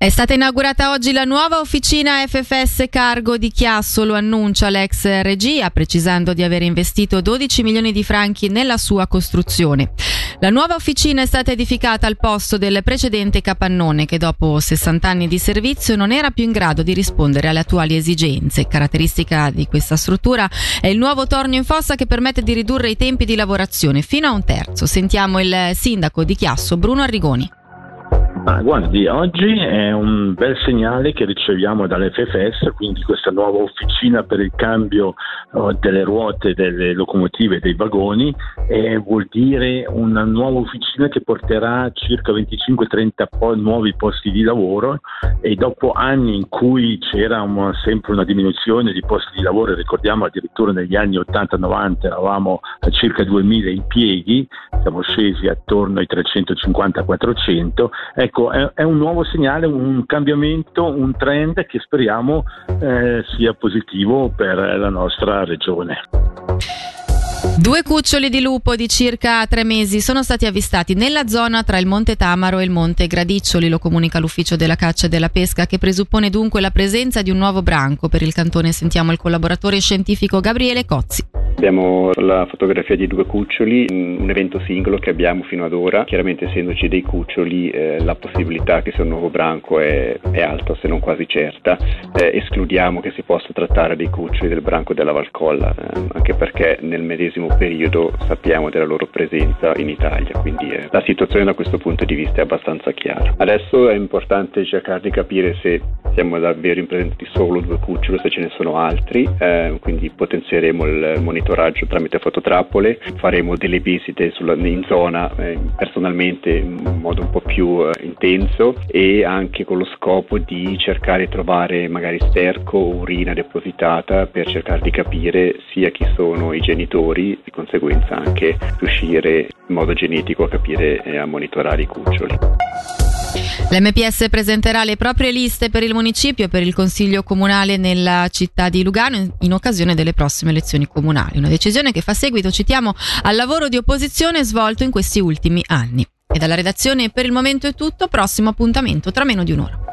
È stata inaugurata oggi la nuova officina FFS Cargo di Chiasso, lo annuncia l'ex regia, precisando di aver investito 12 milioni di franchi nella sua costruzione. La nuova officina è stata edificata al posto del precedente capannone che dopo 60 anni di servizio non era più in grado di rispondere alle attuali esigenze. Caratteristica di questa struttura è il nuovo tornio in fossa che permette di ridurre i tempi di lavorazione fino a un terzo. Sentiamo il sindaco di Chiasso, Bruno Arrigoni. Ah, guardi, oggi è un bel segnale che riceviamo dall'FFS, quindi questa nuova officina per il cambio oh, delle ruote delle locomotive e dei vagoni, vuol dire una nuova officina che porterà circa 25-30 po- nuovi posti di lavoro e dopo anni in cui c'era una, sempre una diminuzione di posti di lavoro, ricordiamo addirittura negli anni 80-90 eravamo a circa 2000 impieghi, siamo scesi attorno ai 350-400, ecco ecco, è, è, un nuovo segnale, un cambiamento, un trend che speriamo eh, sia positivo per la nostra regione. Due cuccioli di lupo di circa tre mesi sono stati avvistati nella zona tra il Monte Tamaro e il Monte Gradiccioli, lo comunica l'Ufficio della Caccia e della Pesca, che presuppone dunque la presenza di un nuovo branco. Per il cantone sentiamo il collaboratore scientifico Gabriele Cozzi. Abbiamo la fotografia di due cuccioli, un evento singolo che abbiamo fino ad ora. Chiaramente essendoci dei cuccioli eh, la possibilità che sia un nuovo branco è, è alta se non quasi certa. Eh, escludiamo che si possa trattare dei cuccioli del branco della Valcolla, eh, anche perché nel medesimo periodo sappiamo della loro presenza in Italia, quindi eh, la situazione da questo punto di vista è abbastanza chiara. Adesso è importante cercare di capire se siamo davvero in presenza di solo due cuccioli o se ce ne sono altri, eh, quindi potenzieremo il monitoraggio monitoraggio tramite fototrappole, faremo delle visite sulla, in zona eh, personalmente in modo un po' più eh, intenso e anche con lo scopo di cercare di trovare magari sterco o urina depositata per cercare di capire sia chi sono i genitori, di conseguenza anche riuscire in modo genetico a capire e a monitorare i cuccioli. L'MPS presenterà le proprie liste per il municipio e per il consiglio comunale nella città di Lugano in occasione delle prossime elezioni comunali. Una decisione che fa seguito, citiamo, al lavoro di opposizione svolto in questi ultimi anni. E dalla redazione per il momento è tutto, prossimo appuntamento tra meno di un'ora.